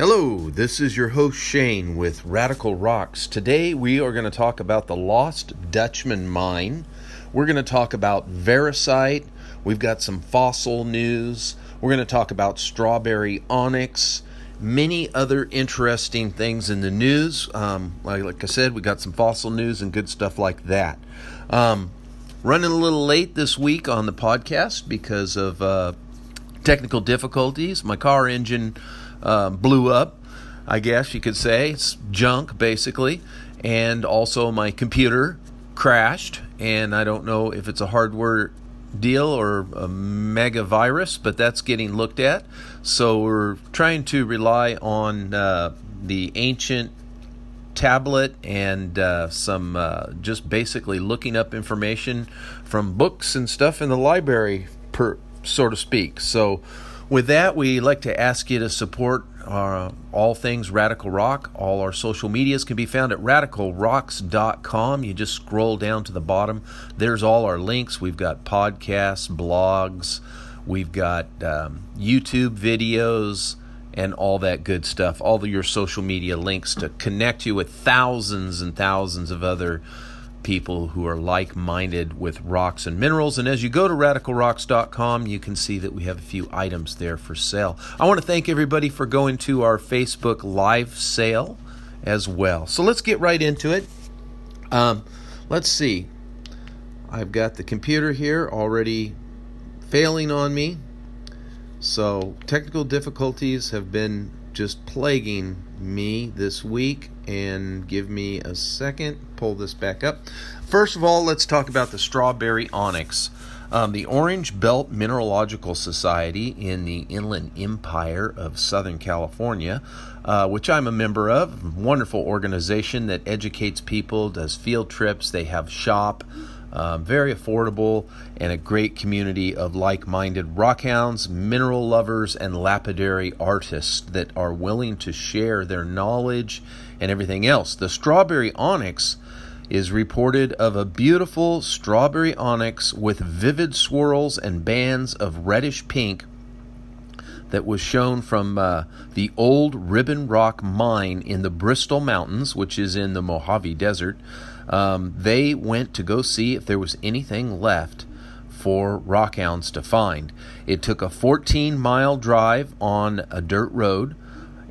Hello, this is your host Shane with Radical Rocks. Today we are going to talk about the Lost Dutchman mine. We're going to talk about Variscite. We've got some fossil news. We're going to talk about strawberry onyx. Many other interesting things in the news. Um, like, like, I said, we got some fossil news and good stuff like that. Um, running a little late this week on the podcast because of uh, technical difficulties. My car engine uh, blew up, I guess you could say. It's junk, basically. And also, my computer crashed, and I don't know if it's a hardware deal or a mega virus, but that's getting looked at. So, we're trying to rely on uh, the ancient tablet and uh, some uh, just basically looking up information from books and stuff in the library, per so to speak. So, with that, we'd like to ask you to support uh, all things Radical Rock. All our social medias can be found at radicalrocks.com. You just scroll down to the bottom. There's all our links. We've got podcasts, blogs, we've got um, YouTube videos, and all that good stuff. All of your social media links to connect you with thousands and thousands of other people who are like minded with rocks and minerals. And as you go to radicalrocks.com, you can see that we have a few items there for sale. I want to thank everybody for going to our Facebook live sale as well. So let's get right into it. Um, let's see. I've got the computer here already failing on me. So technical difficulties have been just plaguing me this week. And give me a second, pull this back up. First of all, let's talk about the strawberry onyx. Um, the Orange Belt Mineralogical Society in the Inland Empire of Southern California, uh, which I'm a member of, wonderful organization that educates people, does field trips, they have shop. Um, very affordable and a great community of like minded rockhounds, mineral lovers, and lapidary artists that are willing to share their knowledge and everything else. The strawberry onyx is reported of a beautiful strawberry onyx with vivid swirls and bands of reddish pink that was shown from uh, the old Ribbon Rock mine in the Bristol Mountains, which is in the Mojave Desert. Um, they went to go see if there was anything left for rockhounds to find. It took a 14 mile drive on a dirt road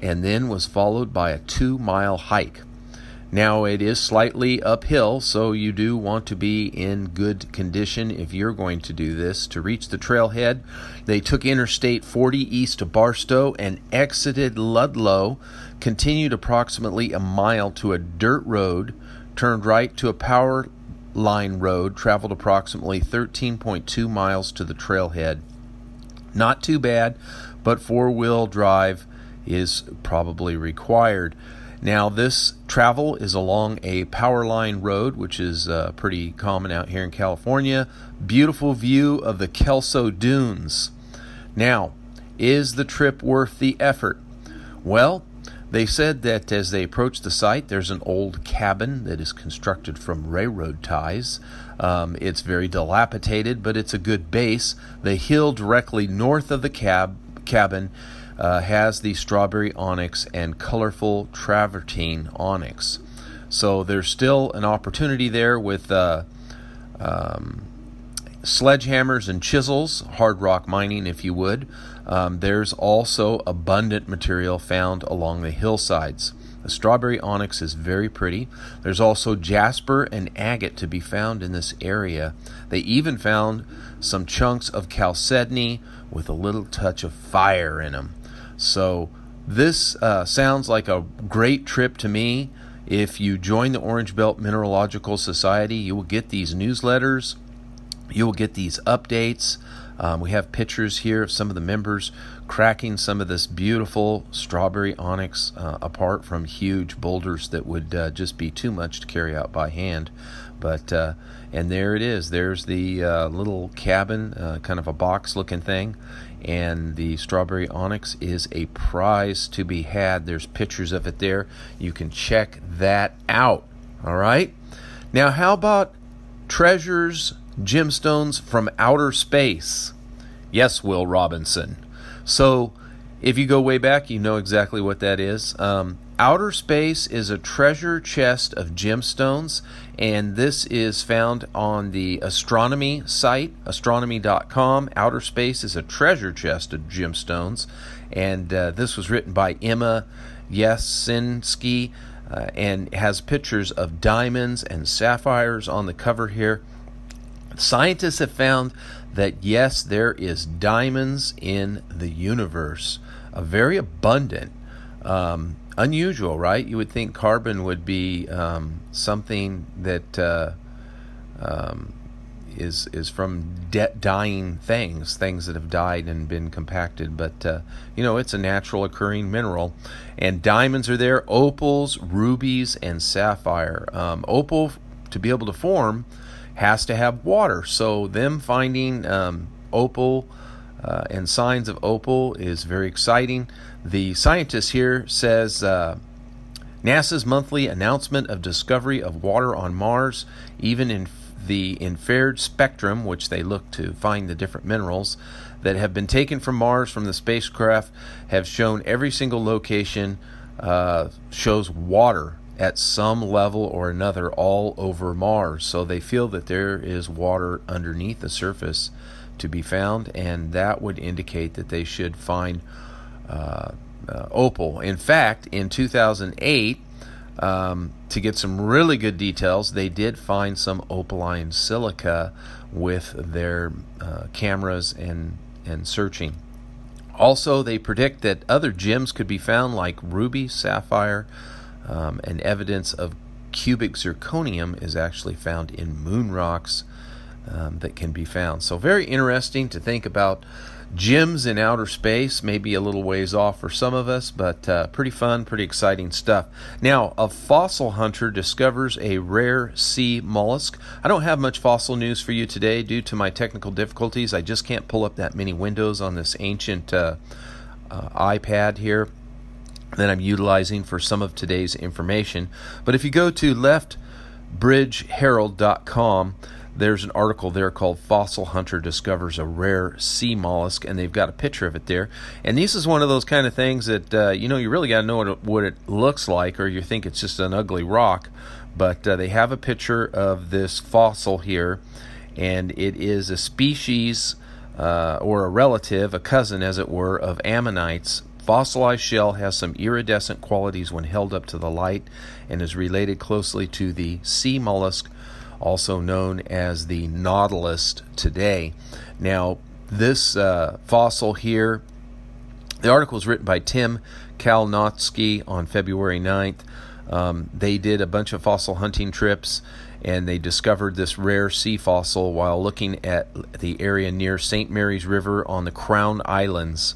and then was followed by a two mile hike. Now, it is slightly uphill, so you do want to be in good condition if you're going to do this. To reach the trailhead, they took Interstate 40 east to Barstow and exited Ludlow, continued approximately a mile to a dirt road turned right to a power line road, traveled approximately 13.2 miles to the trailhead. Not too bad, but four wheel drive is probably required. Now, this travel is along a power line road, which is uh, pretty common out here in California. Beautiful view of the Kelso Dunes. Now, is the trip worth the effort? Well, they said that as they approach the site, there's an old cabin that is constructed from railroad ties. Um, it's very dilapidated, but it's a good base. The hill directly north of the cab cabin uh, has the strawberry onyx and colorful travertine onyx. So there's still an opportunity there with uh, um, sledgehammers and chisels, hard rock mining, if you would. Um, there's also abundant material found along the hillsides. The strawberry onyx is very pretty. There's also jasper and agate to be found in this area. They even found some chunks of chalcedony with a little touch of fire in them. So, this uh, sounds like a great trip to me. If you join the Orange Belt Mineralogical Society, you will get these newsletters, you will get these updates. Um, we have pictures here of some of the members cracking some of this beautiful strawberry onyx uh, apart from huge boulders that would uh, just be too much to carry out by hand. But uh, and there it is. There's the uh, little cabin, uh, kind of a box looking thing, and the strawberry onyx is a prize to be had. There's pictures of it there. You can check that out. All right. Now, how about treasures gemstones from outer space. Yes, Will Robinson. So, if you go way back, you know exactly what that is. Um, outer space is a treasure chest of gemstones, and this is found on the astronomy site, astronomy.com. Outer space is a treasure chest of gemstones, and uh, this was written by Emma Yasinski. Uh, and has pictures of diamonds and sapphires on the cover here. Scientists have found that yes, there is diamonds in the universe a very abundant, um, unusual, right? You would think carbon would be um, something that uh, um, is is from de- dying things, things that have died and been compacted. But uh, you know, it's a natural occurring mineral, and diamonds are there, opals, rubies, and sapphire. Um, opal, to be able to form, has to have water. So them finding um, opal uh, and signs of opal is very exciting. The scientist here says uh, NASA's monthly announcement of discovery of water on Mars, even in the infrared spectrum, which they look to find the different minerals that have been taken from Mars from the spacecraft, have shown every single location uh, shows water at some level or another all over Mars. So they feel that there is water underneath the surface to be found, and that would indicate that they should find uh, uh, opal. In fact, in 2008, um, to get some really good details, they did find some opaline silica with their uh, cameras and, and searching. Also, they predict that other gems could be found like ruby, sapphire, um, and evidence of cubic zirconium is actually found in moon rocks um, that can be found. So, very interesting to think about gems in outer space, maybe a little ways off for some of us, but uh, pretty fun, pretty exciting stuff. Now, a fossil hunter discovers a rare sea mollusk. I don't have much fossil news for you today due to my technical difficulties. I just can't pull up that many windows on this ancient uh, uh, iPad here that I'm utilizing for some of today's information. But if you go to lethbridgeherald.com, there's an article there called Fossil Hunter Discovers a Rare Sea Mollusk, and they've got a picture of it there. And this is one of those kind of things that, uh, you know, you really got to know what it, what it, looks like, or you think it's just an ugly rock. But uh, they have a picture of this fossil here, and it is a species uh, or a relative, a cousin, as it were, of ammonites. Fossilized shell has some iridescent qualities when held up to the light and is related closely to the sea mollusk also known as the nautilus today. Now, this uh, fossil here, the article was written by Tim Kalinowski on February 9th. Um, they did a bunch of fossil hunting trips and they discovered this rare sea fossil while looking at the area near St. Mary's River on the Crown Islands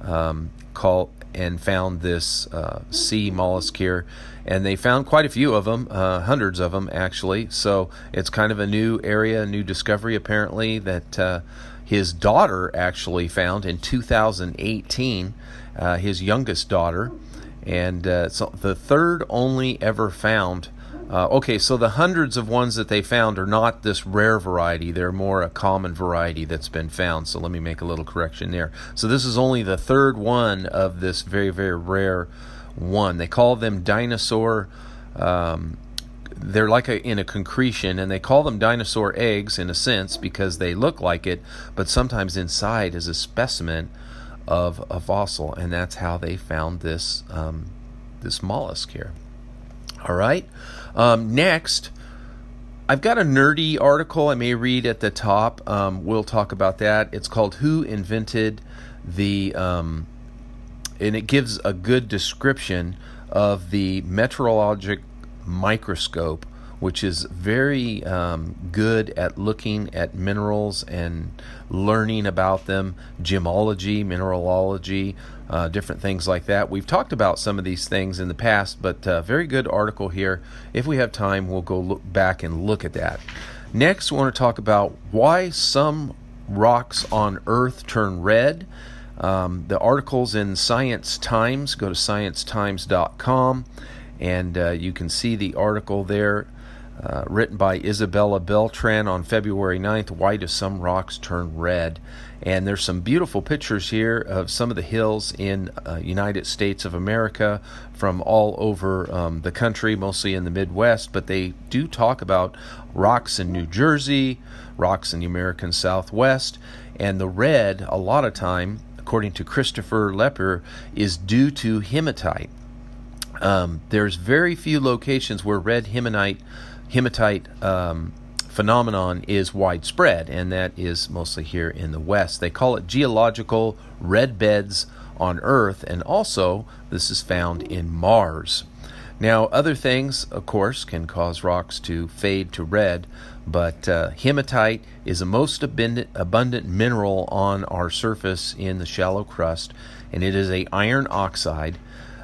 um, called, and found this uh, sea mollusk here and they found quite a few of them, uh, hundreds of them actually. So it's kind of a new area, a new discovery apparently that uh, his daughter actually found in 2018, uh, his youngest daughter, and uh, so the third only ever found. Uh, okay, so the hundreds of ones that they found are not this rare variety. They're more a common variety that's been found. So let me make a little correction there. So this is only the third one of this very, very rare one. They call them dinosaur. Um, they're like a, in a concretion, and they call them dinosaur eggs in a sense because they look like it, but sometimes inside is a specimen of a fossil, and that's how they found this um, this mollusk here. All right. Um, next, I've got a nerdy article I may read at the top. Um, we'll talk about that. It's called "Who Invented the um, and it gives a good description of the meteorologic microscope, which is very um, good at looking at minerals and learning about them, gemology, mineralogy, uh, different things like that. We've talked about some of these things in the past, but uh, very good article here. If we have time, we'll go look back and look at that. Next, we want to talk about why some rocks on Earth turn red. Um, the articles in Science Times, go to sciencetimes.com and uh, you can see the article there. Uh, written by Isabella Beltran on February 9th. Why do some rocks turn red? And there's some beautiful pictures here of some of the hills in uh, United States of America from all over um, the country, mostly in the Midwest. But they do talk about rocks in New Jersey, rocks in the American Southwest, and the red a lot of time, according to Christopher Lepre, is due to hematite. Um, there's very few locations where red hematite hematite um, phenomenon is widespread, and that is mostly here in the West. They call it geological red beds on Earth, and also this is found in Mars. Now, other things, of course, can cause rocks to fade to red, but uh, hematite is a most abundant, abundant mineral on our surface in the shallow crust, and it is a iron oxide,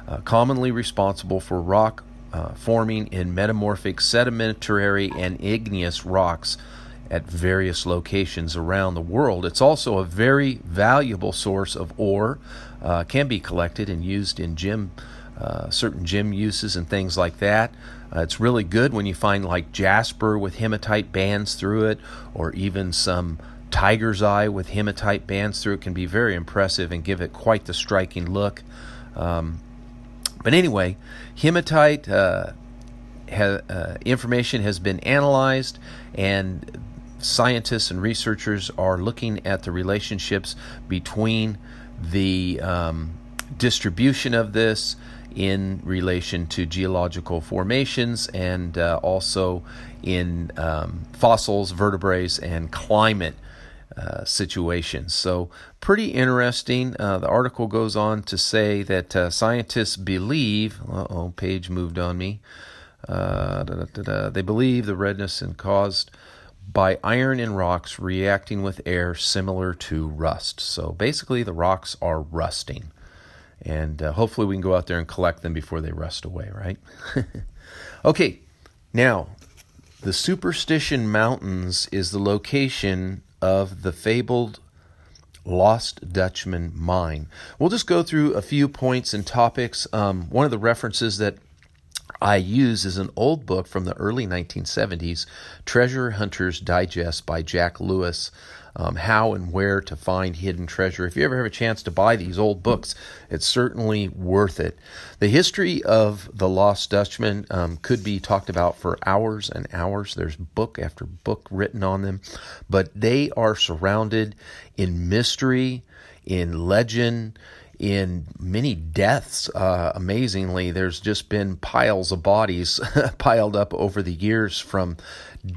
uh, commonly responsible for rock uh, forming in metamorphic sedimentary and igneous rocks at various locations around the world. It's also a very valuable source of ore, uh, can be collected and used in gym, uh, certain gym uses and things like that. Uh, it's really good when you find like jasper with hematite bands through it, or even some tiger's eye with hematite bands through it. Can be very impressive and give it quite the striking look. Um, but anyway, hematite uh, ha, uh, information has been analyzed, and scientists and researchers are looking at the relationships between the um, distribution of this in relation to geological formations and uh, also in um, fossils, vertebrates, and climate uh, situations. So, pretty interesting. Uh, the article goes on to say that uh, scientists believe, oh, page moved on me. Uh, they believe the redness is caused by iron in rocks reacting with air similar to rust. So, basically, the rocks are rusting. And uh, hopefully, we can go out there and collect them before they rust away, right? okay, now the Superstition Mountains is the location of the fabled Lost Dutchman mine. We'll just go through a few points and topics. Um, one of the references that I use is an old book from the early 1970s, Treasure Hunters Digest by Jack Lewis um, how and where to find hidden treasure. If you ever have a chance to buy these old books, it's certainly worth it. The history of the Lost Dutchman um, could be talked about for hours and hours. There's book after book written on them, but they are surrounded in mystery, in legend in many deaths. Uh, amazingly, there's just been piles of bodies piled up over the years from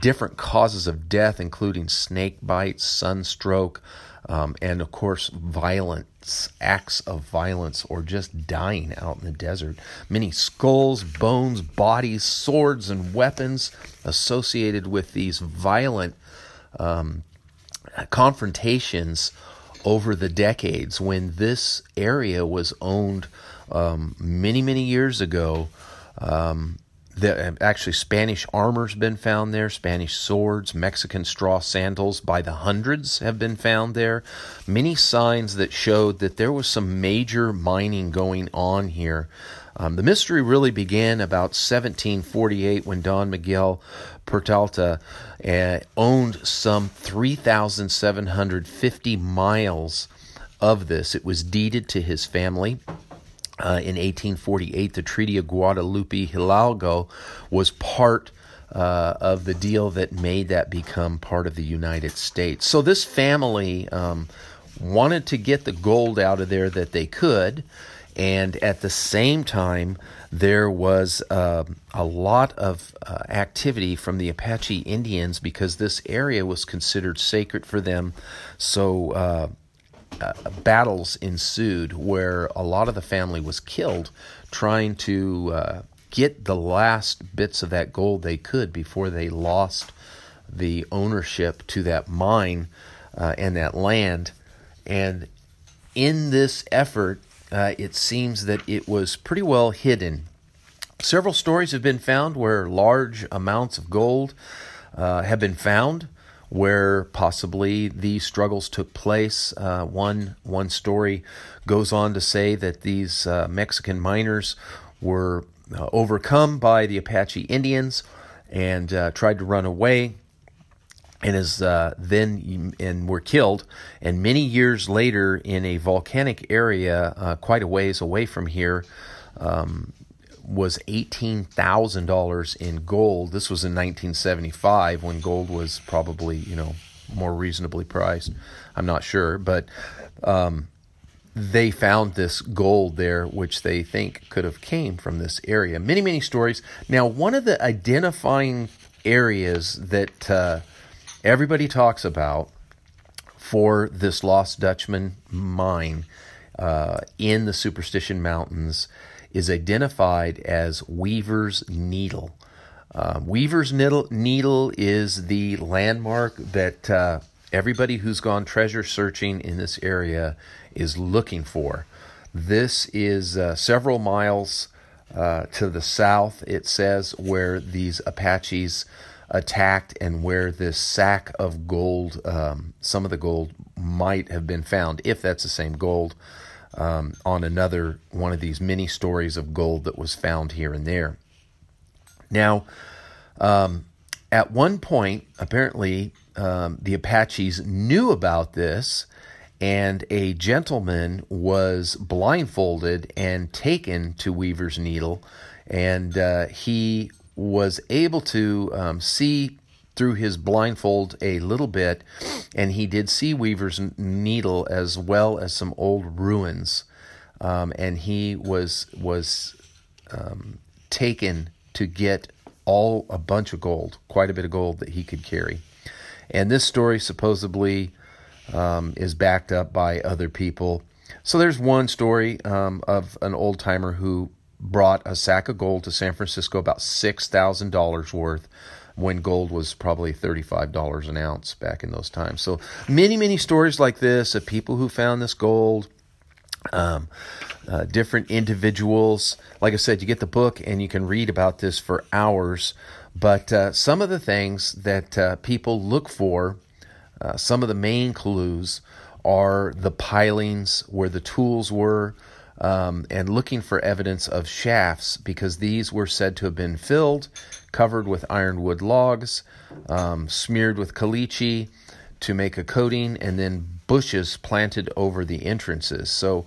different causes of death, including snake bites, sunstroke, um, and of course, violence, acts of violence, or just dying out in the desert. Many skulls, bones, bodies, swords, and weapons associated with these violent um, confrontations over the decades when this area was owned um, many, many years ago. Um, the, actually, Spanish armor's been found there, Spanish swords, Mexican straw sandals by the hundreds have been found there. Many signs that showed that there was some major mining going on here. Um, the mystery really began about 1748 when Don Miguel Peralta uh, owned some 3,750 miles of this. It was deeded to his family. Uh, in 1848, the Treaty of Guadalupe Hidalgo was part uh, of the deal that made that become part of the United States. So this family um, wanted to get the gold out of there that they could, and at the same time, there was uh, a lot of uh, activity from the Apache Indians because this area was considered sacred for them. So uh, uh, battles ensued where a lot of the family was killed trying to uh, get the last bits of that gold they could before they lost the ownership to that mine uh, and that land. And in this effort, uh, it seems that it was pretty well hidden. Several stories have been found where large amounts of gold uh, have been found, where possibly these struggles took place. Uh, one one story goes on to say that these uh, Mexican miners were uh, overcome by the Apache Indians and uh, tried to run away and is uh, then and were killed. And many years later, in a volcanic area uh, quite a ways away from here, um, was eighteen thousand dollars in gold. This was in 1975 when gold was probably you know more reasonably priced. I'm not sure, but um, they found this gold there, which they think could have came from this area. Many many stories. Now, one of the identifying areas that uh, everybody talks about for this Lost Dutchman mine uh, in the Superstition Mountains is identified as Weaver's Needle. Uh, Weaver's Needle, Needle is the landmark that uh, everybody who's gone treasure searching in this area is looking for. This is uh, several miles uh, to the south, it says, where these Apaches attacked and where this sack of gold, um, some of the gold might have been found, if that's the same gold, um, on another one of these mini stories of gold that was found here and there. Now, um, at one point, apparently, um, the Apaches knew about this, and a gentleman was blindfolded and taken to Weaver's Needle, and uh, he was able to um, see through his blindfold a little bit, and he did see Weaver's Needle as well as some old ruins, um, and he was was um, taken to get all a bunch of gold, quite a bit of gold that he could carry, and this story supposedly um, is backed up by other people. So there's one story um, of an old timer who brought a sack of gold to San Francisco, about six thousand dollars worth when gold was probably $35 an ounce back in those times. So many, many stories like this of people who found this gold. Um, uh, different individuals. Like I said, you get the book and you can read about this for hours. But uh, some of the things that uh, people look for, uh, some of the main clues are the pilings where the tools were, um, and looking for evidence of shafts because these were said to have been filled, covered with ironwood logs, um, smeared with caliche to make a coating, and then bushes planted over the entrances. So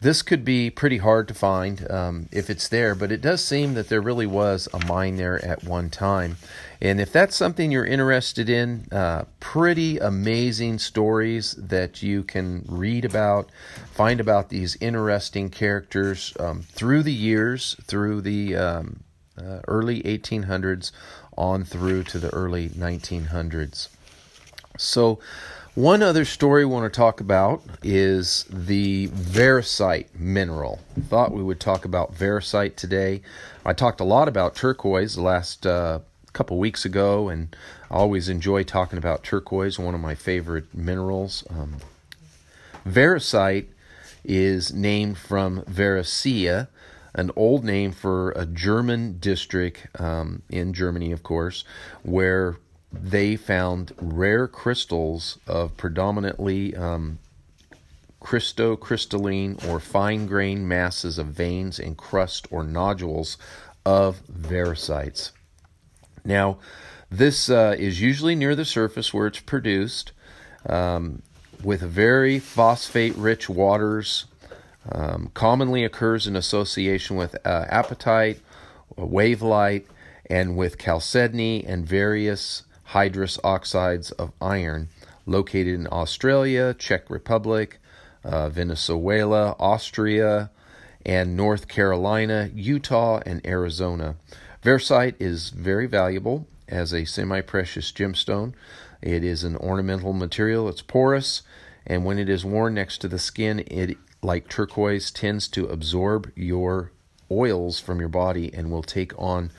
this could be pretty hard to find um, if it's there, but it does seem that there really was a mine there at one time. And if that's something you're interested in, uh, pretty amazing stories that you can read about, find about these interesting characters um, through the years, through the um, uh, early 1800s on through to the early 1900s. So, one other story we want to talk about is the variscite mineral. Thought we would talk about variscite today. I talked a lot about turquoise the last uh, couple weeks ago, and I always enjoy talking about turquoise, one of my favorite minerals. Um, is named from Variscia, an old name for a German district um, in Germany, of course, where they found rare crystals of predominantly um, cryptocrystalline or fine grained masses of veins and crust or nodules of variscites. Now, this uh, is usually near the surface where it's produced um, with very phosphate rich waters. Um, commonly occurs in association with uh, apatite, wavellite, and with chalcedony and various hydrous oxides of iron located in Australia, Czech Republic, uh, Venezuela, Austria, and North Carolina, Utah, and Arizona. Versite is very valuable as a semi precious gemstone. It is an ornamental material, it's porous, and when it is worn next to the skin, it, like turquoise, tends to absorb your oils from your body and will take on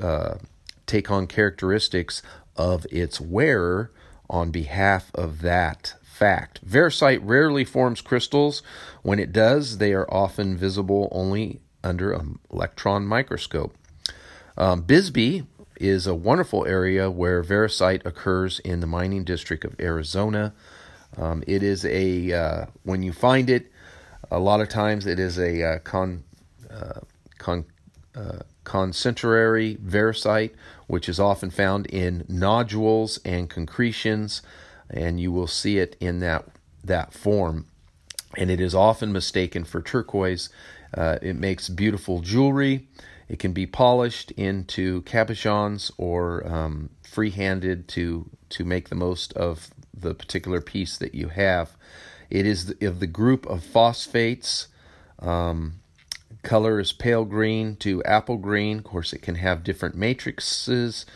uh, take on characteristics of its wearer on behalf of that fact. Variscite rarely forms crystals. When it does, they are often visible only under an electron microscope. Um, Bisbee is a wonderful area where variscite occurs in the mining district of Arizona. Um, it is a, uh, when you find it, a lot of times it is a uh, con, uh, con uh, concentrary variscite, which is often found in nodules and concretions, and you will see it in that that form. And it is often mistaken for turquoise. Uh, it makes beautiful jewelry. It can be polished into cabochons or um, free-handed to to make the most of the particular piece that you have. It is of the group of phosphates. Um, color is pale green to apple green. Of course, it can have different matrices.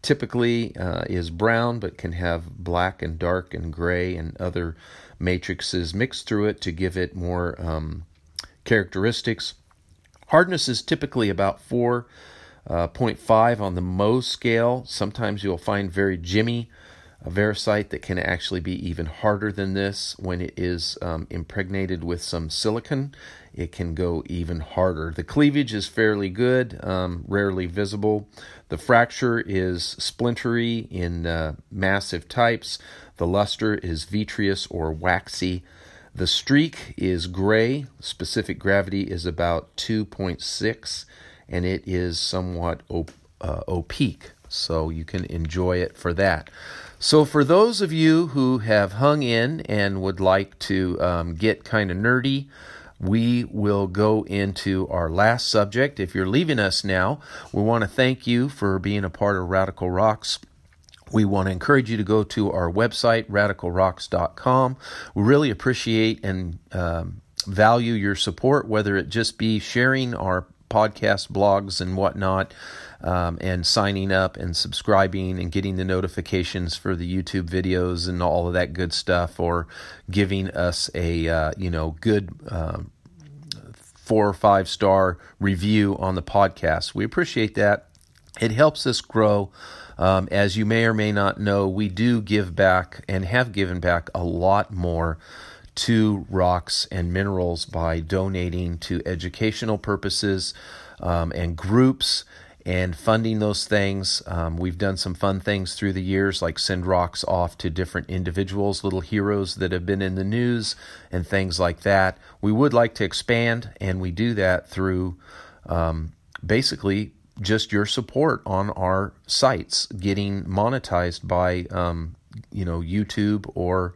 Typically uh, is brown, but can have black and dark and gray and other matrices mixed through it to give it more um, characteristics. Hardness is typically about 4.5 uh, on the Mohs scale. Sometimes you'll find very gemmy a variscite that can actually be even harder than this when it is um, impregnated with some silicon. It can go even harder. The cleavage is fairly good, um, rarely visible. The fracture is splintery in uh, massive types. The luster is vitreous or waxy. The streak is gray. Specific gravity is about 2.6, and it is somewhat op- uh, opaque, so you can enjoy it for that. So, for those of you who have hung in and would like to um, get kind of nerdy, we will go into our last subject. If you're leaving us now, we want to thank you for being a part of Radical Rocks. We want to encourage you to go to our website, radicalrocks.com. We really appreciate and um, value your support, whether it just be sharing our podcast blogs and whatnot um, and signing up and subscribing and getting the notifications for the YouTube videos and all of that good stuff, or giving us a uh, you know good. Um, four or five star review on the podcast. We appreciate that. It helps us grow. Um, as you may or may not know, we do give back and have given back a lot more to rocks and minerals by donating to educational purposes um, and groups and funding those things. Um, we've done some fun things through the years, like send rocks off to different individuals, little heroes that have been in the news, and things like that. We would like to expand, and we do that through um, basically just your support on our sites, getting monetized by um, you know YouTube or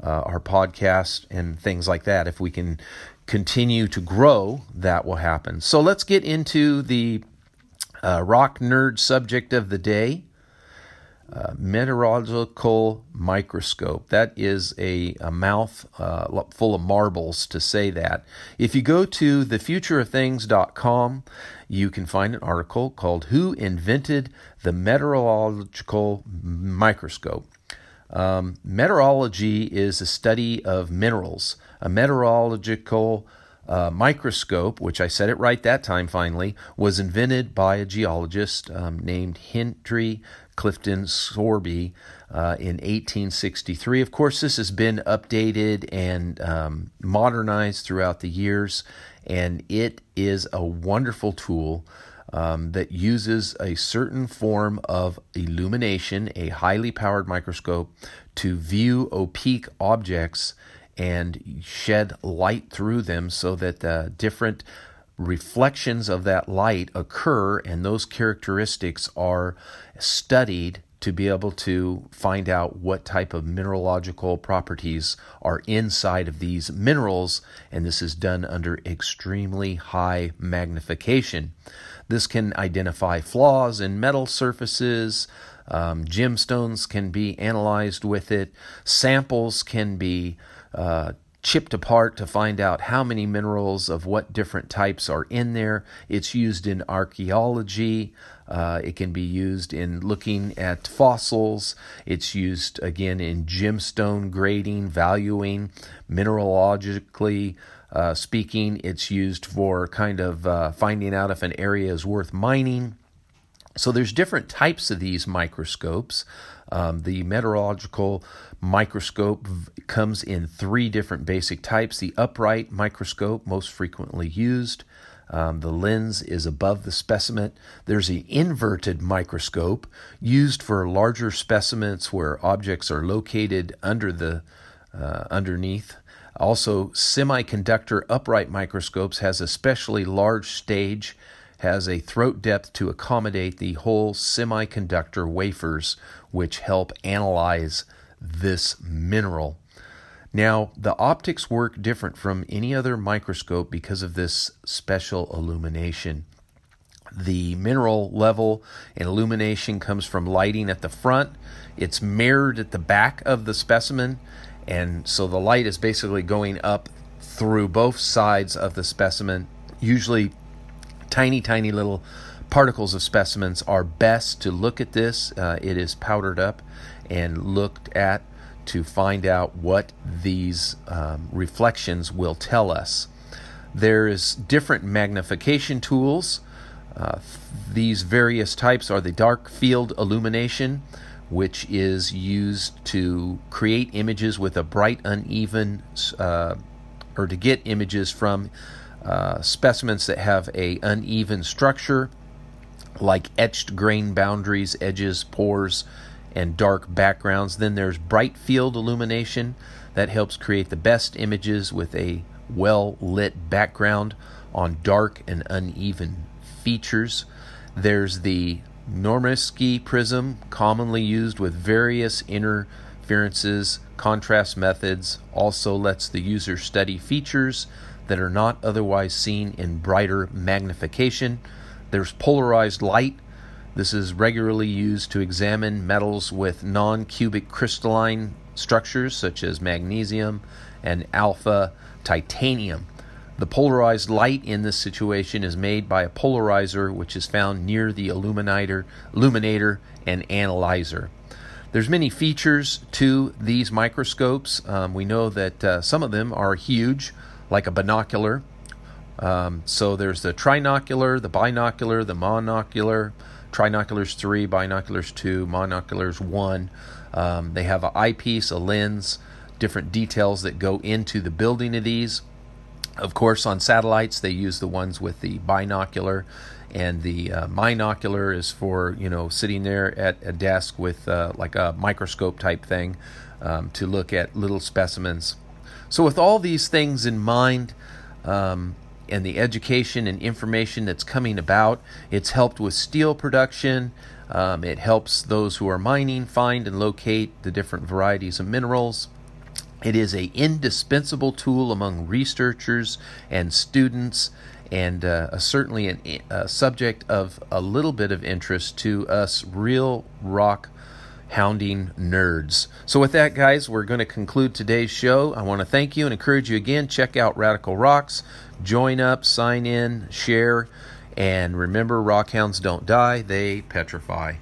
uh, our podcast and things like that. If we can continue to grow, that will happen. So let's get into the uh, rock nerd subject of the day uh, meteorological microscope. That is a, a mouth uh, full of marbles to say that. If you go to thefutureofthings.com, you can find an article called Who Invented the Meteorological Microscope? Um, meteorology is a study of minerals. A meteorological uh, microscope, which I said it right that time finally, was invented by a geologist um, named Henry Clifton Sorby uh, in 1863. Of course, this has been updated and um, modernized throughout the years, and it is a wonderful tool. Um, that uses a certain form of illumination, a highly powered microscope, to view opaque objects and shed light through them so that the different reflections of that light occur and those characteristics are studied to be able to find out what type of mineralogical properties are inside of these minerals, and this is done under extremely high magnification. This can identify flaws in metal surfaces. Um, gemstones can be analyzed with it. Samples can be uh, chipped apart to find out how many minerals of what different types are in there. It's used in archaeology. Uh, it can be used in looking at fossils. It's used again in gemstone grading, valuing, mineralogically uh, speaking. It's used for kind of uh, finding out if an area is worth mining. So there's different types of these microscopes. Um, the meteorological microscope comes in three different basic types. The upright microscope, most frequently used. Um, the lens is above the specimen. There's the inverted microscope used for larger specimens where objects are located under the uh, underneath. Also, semiconductor upright microscopes has especially large stage has a throat depth to accommodate the whole semiconductor wafers, which help analyze this mineral. Now, the optics work different from any other microscope because of this special illumination. The mineral level and illumination comes from lighting at the front. It's mirrored at the back of the specimen, and so the light is basically going up through both sides of the specimen. Usually, tiny, tiny little particles of specimens are best to look at this. Uh, it is powdered up and looked at to find out what these um, reflections will tell us. There's different magnification tools. Uh, these various types are the dark field illumination, which is used to create images with a bright, uneven, uh, or to get images from uh, specimens that have a uneven structure, like etched grain boundaries, edges, pores, and dark backgrounds. Then there's bright field illumination that helps create the best images with a well lit background on dark and uneven features. There's the Nomarski prism, commonly used with various interferences, contrast methods, also lets the user study features that are not otherwise seen in brighter magnification. There's polarized light, this is regularly used to examine metals with non cubic crystalline structures such as magnesium and alpha titanium. The polarized light in this situation is made by a polarizer which is found near the illuminator, illuminator and analyzer. There's many features to these microscopes. Um, we know that uh, some of them are huge, like a binocular. Um, so there's the trinocular, the binocular, the monocular, trinoculars 3, binoculars 2, monoculars 1. Um, they have an eyepiece, a lens, different details that go into the building of these. Of course, on satellites, they use the ones with the binocular, and the uh, monocular is for you know sitting there at a desk with uh, like a microscope type thing um, to look at little specimens. So, with all these things in mind, um, and the education and information that's coming about. It's helped with steel production. Um, it helps those who are mining find and locate the different varieties of minerals. It is a indispensable tool among researchers and students, and uh, certainly an, a subject of a little bit of interest to us real rock hounding nerds. So, with that, guys, we're going to conclude today's show. I want to thank you and encourage you again. Check out Radical Rocks, join up, sign in, share, and remember rockhounds don't die, they petrify.